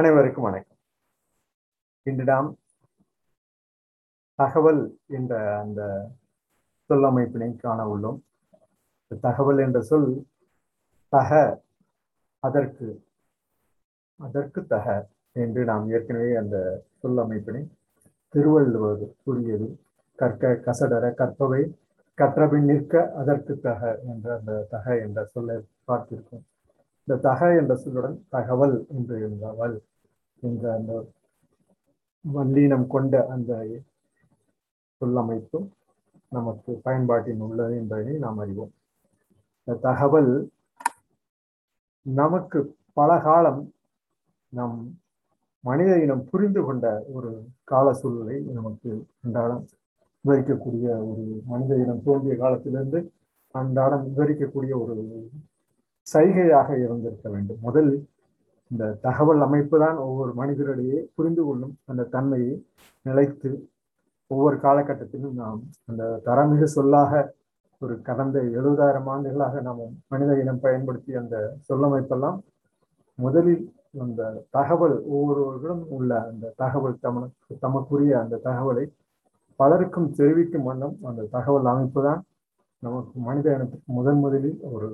அனைவருக்கும் வணக்கம். இன்று நாம் தகவல் என்ற அந்த சொல்லமைப்பினை காண உள்ளோம். தகவல் என்ற சொல் தக அதற்கு அதற்கு தக என்று நாம் ஏற்கனவே அந்த சொல்லமைப்பினை திருவள்ளுவர் கூறியது. கற்க கசடர கற்பவை கற்றபின் நிற்க அதற்கு தக என்ற அந்த தக என்ற சொல்லை பார்த்திருக்கோம் இந்த தக என்ற சொல்லுடன் தகவல் என்று என்றவள் என்ற அந்த வல்லீனம் கொண்ட அந்த சொல்லமைப்பும் நமக்கு பயன்பாட்டின் உள்ளது என்பதை நாம் அறிவோம். இந்த தகவல் நமக்கு பல காலம் நம் மனித இனம் புரிந்து கொண்ட ஒரு கால சூழ்நிலை நமக்கு அன்றாடம் விவரிக்கக்கூடிய ஒரு மனித இனம் தோன்றிய காலத்திலிருந்து அன்றாடம் விவரிக்கக்கூடிய ஒரு சைகையாக இருந்திருக்க வேண்டும். முதல் இந்த தகவல் அமைப்பு தான் ஒவ்வொரு மனிதரிடையே புரிந்து கொள்ளும் அந்த தன்மையை நிலைத்து ஒவ்வொரு காலகட்டத்திலும் நாம் அந்த தரமிகு சொல்லாக ஒரு கடந்த எழுபதாயிரம் ஆண்டுகளாக நாம் மனித இனம் பயன்படுத்தி அந்த சொல்லமைப்பெல்லாம் முதலில் அந்த தகவல் ஒவ்வொருவர்களும் உள்ள அந்த தகவல் தமக்கு தமக்குரிய அந்த தகவலை பலருக்கும் தெரிவிக்கும் வண்ணம் அந்த தகவல் அமைப்பு தான் நமக்கு மனித இனத்துக்கு முதன் முதலில் ஒரு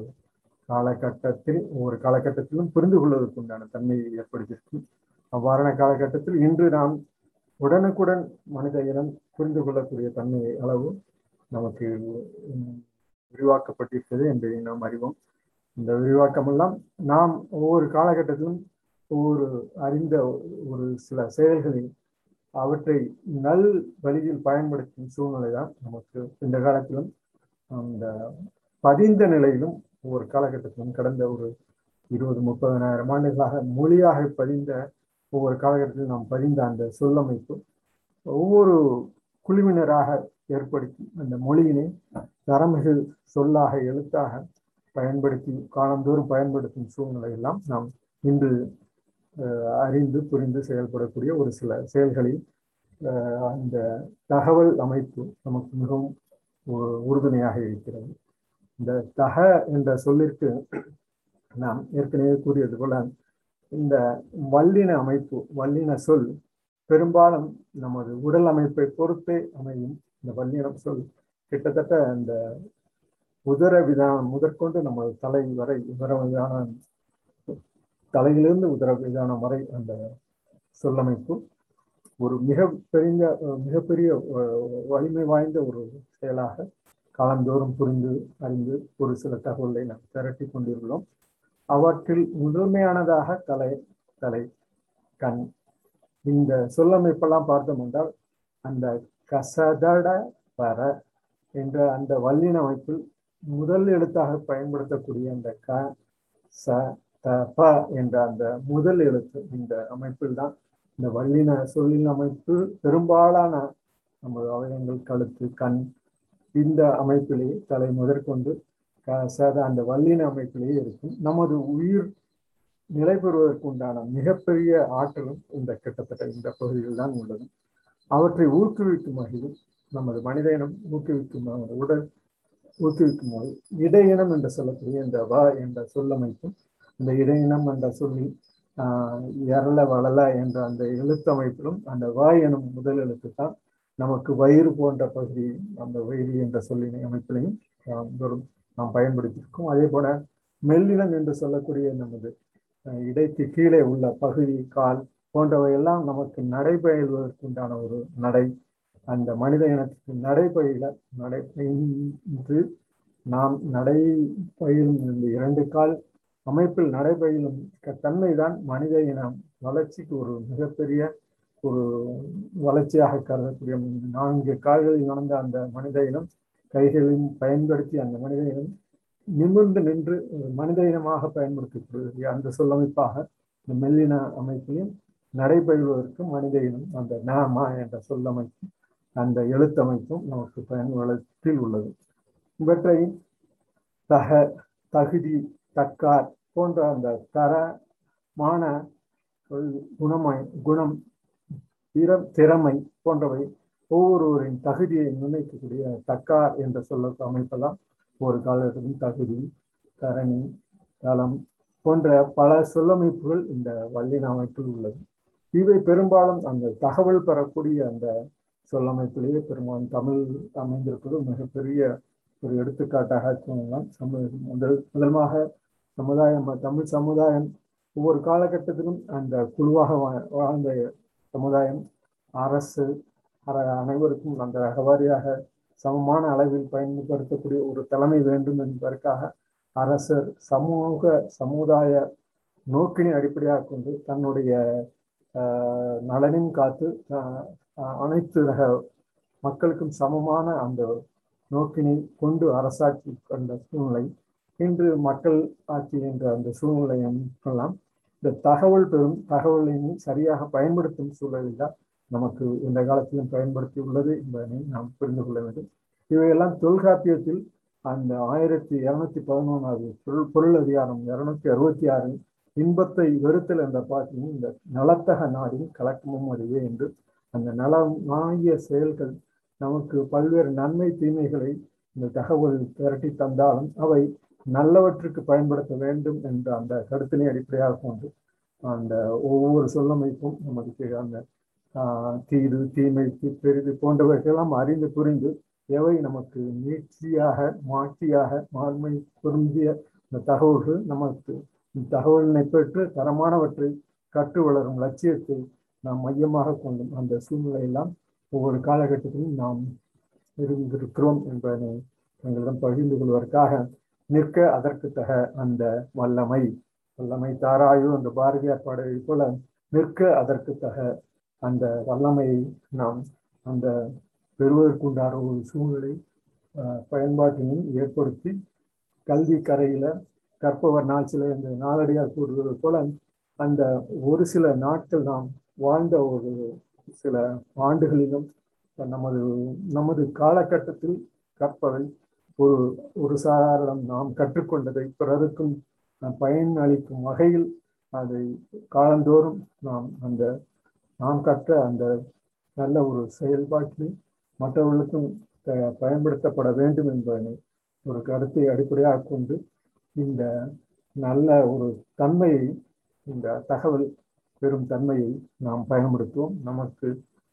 காலகட்டத்தில் ஒவ்வொரு காலகட்டத்திலும் புரிந்து கொள்வதற்கு உண்டான தன்மையை ஏற்படுத்தியிருக்கும் அவ்வாறான காலகட்டத்தில் இன்று நாம் உடனுக்குடன் மனித இனம் புரிந்து கொள்ளக்கூடிய தன்மையை அளவு நமக்கு விரிவாக்கப்பட்டிருக்கிறது என்பதை நாம் அறிவோம். இந்த விரிவாக்கமெல்லாம் நாம் ஒவ்வொரு காலகட்டத்திலும் ஒவ்வொரு அறிந்த ஒரு சில செயல்களில் அவற்றை நல் வழியில் பயன்படுத்தும் சூழ்நிலை தான் நமக்கு இந்த காலத்திலும் அந்த பதிந்த நிலையிலும் ஒவ்வொரு காலகட்டத்திலும் கடந்த ஒரு இருபது முப்பதனாயிரம் ஆண்டுகளாக மொழியாக பதிந்த ஒவ்வொரு காலகட்டத்திலும் நாம் பதிந்த அந்த சொல்லமைப்பு ஒவ்வொரு குழுவினராக ஏற்படுத்தி அந்த மொழியினை தரமிகு சொல்லாக எழுத்தாக பயன்படுத்தி காலந்தோறும் பயன்படுத்தும் சூழ்நிலை எல்லாம் நாம் இன்று அறிந்து புரிந்து செயல்படக்கூடிய ஒரு சில செயல்களில் அந்த தகவல் அமைப்பு நமக்கு மிகவும் உறுதுணையாக இருக்கிறது. இந்த தக என்ற சொல்லிற்கு நாம் ஏற்கனவே கூறியது போல இந்த வல்லின அமைப்பு வல்லின சொல் பெரும்பாலும் நமது உடல் அமைப்பை பொறுத்தே அமையும். இந்த வல்லினம் சொல் கிட்டத்தட்ட இந்த உதர விதானம் முதற்கொண்டு நமது தலை வரை உதர விதானம் தலையிலிருந்து உதர விதானம் வரை அந்த சொல்லமைப்பு ஒரு மிக பெரிய மிகப்பெரிய வலிமை வாய்ந்த ஒரு செயலாக காலந்தோறும் புரிந்து அறிந்து ஒரு சில தகவலை நாம் திரட்டி கொண்டிருக்கிறோம் அவற்றில் முதன்மையானதாக தலை தலை கண். இந்த சொல்லமைப்பெல்லாம் பார்த்தோம் என்றால் அந்த கசதட வர என்ற அந்த வல்லின அமைப்பில் முதல் எழுத்தாக பயன்படுத்தக்கூடிய அந்த க ச த ப என்ற அந்த முதல் எழுத்து இந்த அமைப்பில் தான் இந்த வல்லின சொல்லின் அமைப்பு பெரும்பாலான நமது அவயங்கள் கழுத்து கண் இந்த அமைப்பிலேயே தலை முதற்கொண்டு சத அந்த வல்லின அமைப்பிலேயே இருக்கும். நமது உயிர் நிலை பெறுவதற்குண்டான மிகப்பெரிய ஆற்றலும் இந்த கிட்டத்தட்ட இந்த பகுதியில் தான் உள்ளது. அவற்றை ஊக்குவிக்கும் வகையில் நமது மனித இனம் ஊக்குவிக்கும் உடல் ஊக்குவிக்கும் போது இடையினம் என்று சொல்லக்கூடிய இந்த வ என்ற சொல்லமைப்பும் இந்த இடையினம் என்ற சொல்லி ஆஹ் எரள வளல என்ற அந்த எழுத்தமைப்பிலும் அந்த வ எனும் முதல் எழுத்து தான் நமக்கு வயிறு போன்ற பகுதி அந்த வயிறு என்ற சொல்லினை அமைப்பிலையும் நாம் பயன்படுத்தியிருக்கோம். அதே போல மெல்லினம் என்று சொல்லக்கூடிய நமது இடைக்கு கீழே உள்ள பகுதி கால் போன்றவையெல்லாம் நமக்கு நடைபயில்வதற்குண்டான ஒரு நடை. அந்த மனித இனத்துக்கு நடைபயில நடை நாம் நடை பயிலும் இந்த இரண்டு கால் அமைப்பில் நடைபயிலும் தன்மைதான் மனித இனம். வளர்ச்சிக்கு ஒரு மிகப்பெரிய ஒரு வளர்ச்சியாக கருதக்கூடிய நான்கு கால்களில் நடந்த அந்த மனித இனம் கைகளையும் பயன்படுத்தி அந்த மனித இனம் நிமிர்ந்து நின்று மனித இனமாக பயன்படுத்தக்கூடிய அந்த சொல்லமைப்பாக இந்த மெல்லின அமைப்பையும் நடைபெறுவதற்கு மனித இனம் அந்த நாமா என்ற சொல்லமைப்பும் அந்த எழுத்தமைப்பும் நமக்கு பயன்வளத்தில் உள்ளது. இவற்றை தக தகுதி தக்கார் போன்ற அந்த தரமான குணமாய் குணம் திறம் திறமை போன்றவை ஒவ்வொருவரின் தகுதியை நிர்ணயிக்கக்கூடிய தக்கார் என்ற சொல்ல அமைப்பெல்லாம் ஒரு காலத்திலும் தகுதி கரணி தளம் போன்ற பல சொல்லமைப்புகள் இந்த வல்லின அமைப்பில் உள்ளது. இவை பெரும்பாலும் அந்த தகவல் பெறக்கூடிய அந்த சொல்லமைப்பிலேயே பெரும்பாலும் தமிழ் அமைந்திருப்பது மிகப்பெரிய ஒரு எடுத்துக்காட்டாக சொல்லலாம் சம முதல் முதலமாக சமுதாயம் தமிழ் சமுதாயம் ஒவ்வொரு காலகட்டத்திலும் அந்த குழுவாக வாழ்ந்த சமுதாயம் அரசு அனைவருக்கும் அந்த ரகவாரியாக சமமான அளவில் பயன்படுத்தக்கூடிய ஒரு தலைமை வேண்டும் என்பதற்காக அரசர் சமூக சமுதாய நோக்கினை அடிப்படையாக கொண்டு தன்னுடைய நலனின் காத்து அனைத்து ரக மக்களுக்கும் சமமான அந்த நோக்கினை கொண்டு அரசாட்சி கொண்ட சூழ்நிலை இன்று மக்கள் ஆட்சி என்ற அந்த சூழ்நிலையை கொள்ளலாம் இந்த தகவல் பெறும் தகவலையும் சரியாக பயன்படுத்தும் சூழலில் தான் நமக்கு இந்த காலத்திலும் பயன்படுத்தி உள்ளது என்பதனை நாம் புரிந்து கொள்ள வேண்டும். இவையெல்லாம் தொல்காப்பியத்தில் அந்த ஆயிரத்தி இருநூத்தி பதினொன்றாவது பொருள் பொருள் அதிகாரம் இருநூத்தி அறுபத்தி ஆறு இன்பத்தை வெறுத்தல் என்ற பாட்டிலும் இந்த நலத்தக நாடின் கலக்கமும் அறிவே என்று அந்த நலமாகிய செயல்கள் நமக்கு பல்வேறு நன்மை தீமைகளை இந்த தகவல் திரட்டி தந்தாலும் அவை நல்லவற்றுக்கு பயன்படுத்த வேண்டும் என்ற அந்த கருத்தினை அடிப்படையாக கொண்டு அந்த ஒவ்வொரு சொல்லமைப்பும் நமக்கு அந்த தீது தீமை பெரிது போன்றவற்றையெல்லாம் அறிந்து புரிந்து எவை நமக்கு நீட்சியாக மாட்சியாக மாண்மை பொருந்திய இந்த தகவல்கள் நமக்கு தகவலினை பெற்று தரமானவற்றை கற்று வளரும் லட்சியத்தை நாம் மையமாக கொண்டும் அந்த சூழ்நிலையெல்லாம் ஒவ்வொரு காலகட்டத்திலும் நாம் இருந்திருக்கிறோம் என்பதனை எங்களிடம் பகிர்ந்து கொள்வதற்காக நிற்க அதற்கு தக அந்த வல்லமை. வல்லமை தாராயு அந்த பாரதியார் பாடலை போல நிற்க அதற்கு தக அந்த வல்லமையை நாம் அந்த பெறுவதற்குண்டான ஒரு சூழ்நிலை பயன்பாட்டினையும் ஏற்படுத்தி கல்வி கரையில கற்பவர் நாள் சில இந்த நாளடியார் கூறுவது போல அந்த ஒரு சில நாட்கள் நாம் வாழ்ந்த ஒரு சில ஆண்டுகளிலும் நமது நமது காலகட்டத்தில் கற்பவை ஒரு ஒரு சாதாரணம். நாம் கற்றுக்கொண்டதை பிறருக்கும் பயன் அளிக்கும் வகையில் அதை காலந்தோறும் நாம் அந்த நாம் கற்ற அந்த நல்ல ஒரு செயல்பாட்டில் மற்றவர்களுக்கும் பயன்படுத்தப்பட வேண்டும் என்பதனை ஒரு கருத்தை அடிப்படையாக கொண்டு இந்த நல்ல ஒரு தன்மையை இந்த தகவல் பெறும் தன்மையை நாம் பயன்படுத்துவோம். நமக்கு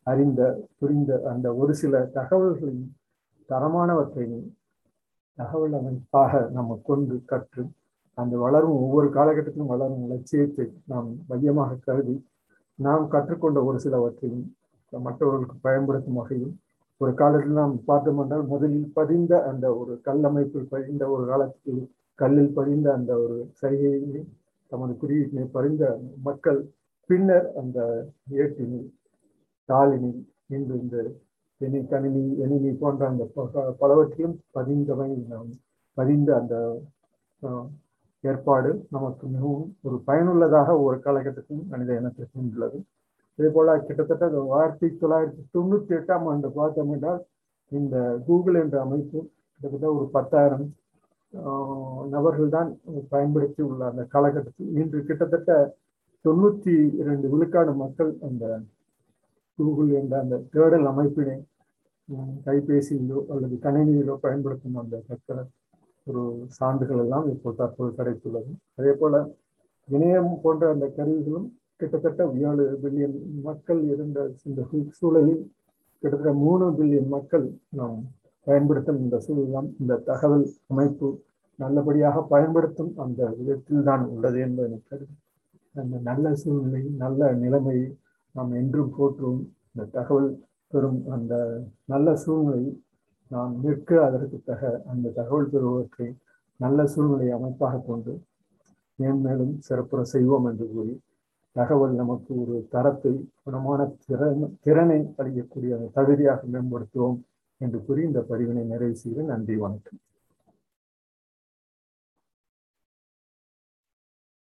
அறிந்த புரிந்த அந்த ஒரு சில தகவல்களின் தரமானவற்றையும் தகவல் அமைப்பாக நம்ம கொண்டு கற்று அந்த வளரும் ஒவ்வொரு காலகட்டத்திலும் வளரும் லட்சியத்தை நாம் மையமாக கருதி நாம் கற்றுக்கொண்ட ஒரு சிலவற்றையும் மற்றவர்களுக்கு பயன்படுத்தும் வகையும் ஒரு காலத்தில் நாம் பார்த்தோம் என்றால் முதலில் பதிந்த அந்த ஒரு கல்லமைப்பில் பதிந்த ஒரு காலத்தில் கல்லில் பதிந்த அந்த ஒரு சைகையை தமது குறியீட்டினை பதிந்த மக்கள் பின்னர் அந்த ஏட்டினில் தாளினில் இன்று இந்த எனி கணினி எனினி போன்ற அந்த பலவற்றிலும் பதிந்தவை நாம் பதிந்த அந்த ஏற்பாடு நமக்கு மிகவும் ஒரு பயனுள்ளதாக ஒரு காலகட்டத்திலும் மனித இனத்திற்கு உள்ளது. இதே போல கிட்டத்தட்ட ஆயிரத்தி தொள்ளாயிரத்தி தொண்ணூற்றி எட்டாம் ஆண்டு பார்த்தோம் என்றால் இந்த கூகுள் என்ற அமைப்பு கிட்டத்தட்ட ஒரு பத்தாயிரம் நபர்கள் தான் பயன்படுத்தி உள்ள அந்த காலகட்டத்தில். இன்று கிட்டத்தட்ட தொண்ணூற்றி இரண்டு விழுக்காடு மக்கள் அந்த கூகுள் என்ற அந்த தேடல் அமைப்பினை கைபேசியிலோ அல்லது கணினியிலோ பயன்படுத்தும் அந்த தக்க ஒரு சான்றுகள் எல்லாம் இப்போ தற்போது கிடைத்துள்ளது. அதே போல இணையம் போன்ற அந்த கருவிகளும் கிட்டத்தட்ட ஏழு பில்லியன் மக்கள் இருந்த இந்த சூழலில் கிட்டத்தட்ட மூணு பில்லியன் மக்கள் நாம் பயன்படுத்தும் இந்த சூழலாம் இந்த தகவல் அமைப்பு நல்லபடியாக பயன்படுத்தும் அந்த விதத்தில் தான் உள்ளது என்பதை கருது அந்த நல்ல சூழ்நிலை நல்ல நிலைமையை நாம் என்றும் போற்றுவோம் இந்த தகவல் பெறும் அந்த நல்ல சூழ்நிலை நாம் நிற்க அதற்கு தக அந்த தகவல் பெறுவதற்கு நல்ல சூழ்நிலை அமைப்பாக கொண்டு மேன்மேலும் சிறப்புற செய்வோம் என்று கூறி தகவல் நமக்கு ஒரு தரத்தை குணமான திறன் திறனை அளிக்கக்கூடிய தகுதியாக மேம்படுத்துவோம் என்று கூறி இந்த பதிவினை நிறைவு செய்து நன்றி வணக்கம்.